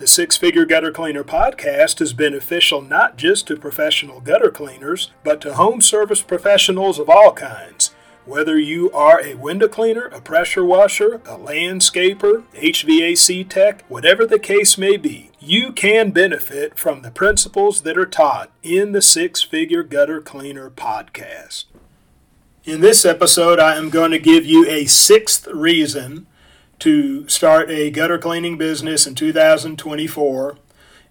The Six Figure Gutter Cleaner podcast is beneficial not just to professional gutter cleaners, but to home service professionals of all kinds. Whether you are a window cleaner, a pressure washer, a landscaper, HVAC tech, whatever the case may be, you can benefit from the principles that are taught in the Six Figure Gutter Cleaner podcast. In this episode, I am going to give you a sixth reason to start a gutter cleaning business in 2024,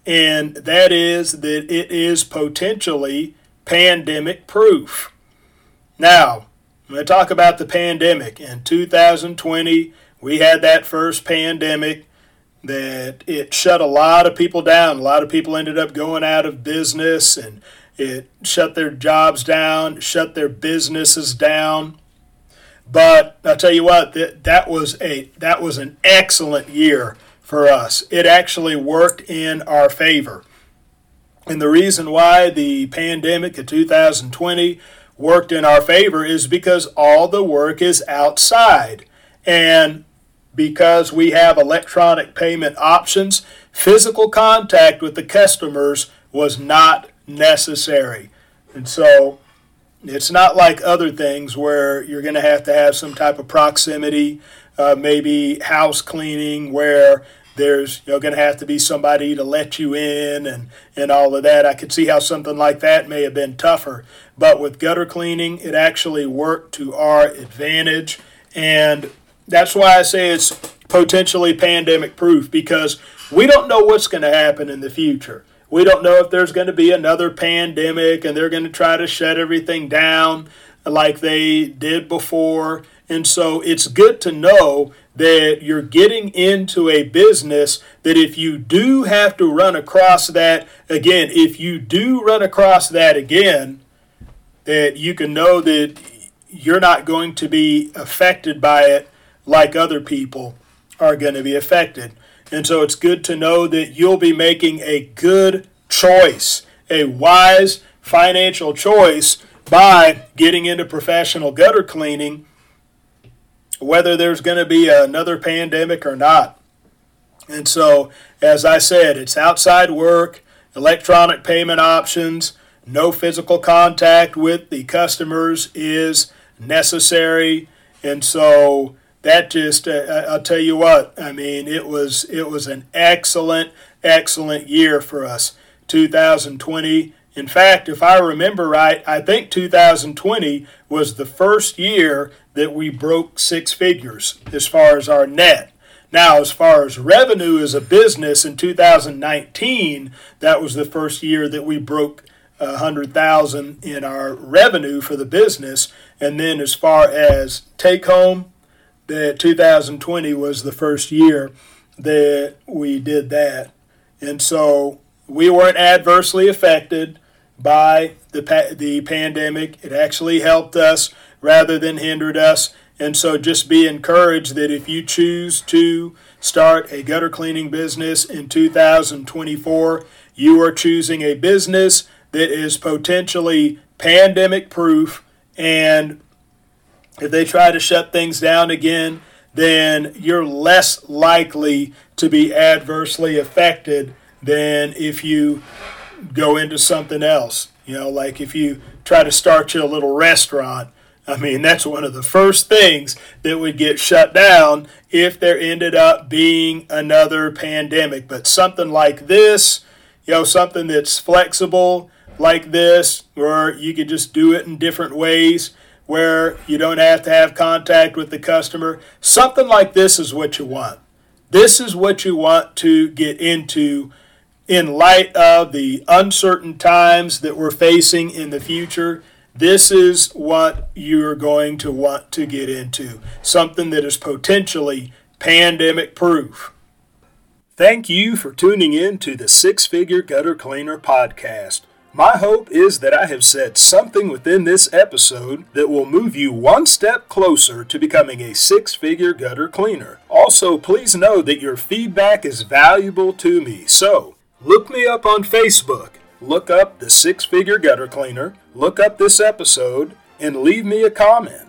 and that is that it is potentially pandemic proof. Now, I'm going to talk about the pandemic. In 2020, we had that first pandemic that it shut a lot of people down. A lot of people ended up going out of business and it shut their jobs down, shut their businesses down. But tell you what, that, that was a that was an excellent year for us. It actually worked in our favor. And the reason why the pandemic of 2020 worked in our favor is because all the work is outside. And because we have electronic payment options, physical contact with the customers was not necessary. And so it's not like other things where you're going to have to have some type of proximity, uh, maybe house cleaning where there's you know going to have to be somebody to let you in and and all of that. I could see how something like that may have been tougher, but with gutter cleaning, it actually worked to our advantage, and that's why I say it's potentially pandemic proof because we don't know what's going to happen in the future. We don't know if there's going to be another pandemic and they're going to try to shut everything down like they did before. And so it's good to know that you're getting into a business that if you do have to run across that again, if you do run across that again, that you can know that you're not going to be affected by it like other people are going to be affected. And so it's good to know that you'll be making a good choice, a wise financial choice by getting into professional gutter cleaning, whether there's going to be another pandemic or not. And so, as I said, it's outside work, electronic payment options, no physical contact with the customers is necessary. And so, that just uh, I'll tell you what I mean it was it was an excellent excellent year for us. 2020 in fact if I remember right I think 2020 was the first year that we broke six figures as far as our net. Now as far as revenue as a business in 2019 that was the first year that we broke a hundred thousand in our revenue for the business. And then as far as take home that 2020 was the first year that we did that. And so we weren't adversely affected by the, the pandemic. It actually helped us rather than hindered us. And so just be encouraged that if you choose to start a gutter cleaning business in 2024, you are choosing a business that is potentially pandemic proof and if they try to shut things down again, then you're less likely to be adversely affected than if you go into something else. You know, like if you try to start your little restaurant. I mean, that's one of the first things that would get shut down if there ended up being another pandemic. But something like this, you know, something that's flexible like this, where you could just do it in different ways where you don't have to have contact with the customer. Something like this is what you want. This is what you want to get into in light of the uncertain times that we're facing in the future. This is what you're going to want to get into. Something that is potentially pandemic proof. Thank you for tuning in to the Six Figure Gutter Cleaner podcast. My hope is that I have said something within this episode that will move you one step closer to becoming a six figure gutter cleaner. Also, please know that your feedback is valuable to me, so look me up on Facebook, look up the six figure gutter cleaner, look up this episode, and leave me a comment.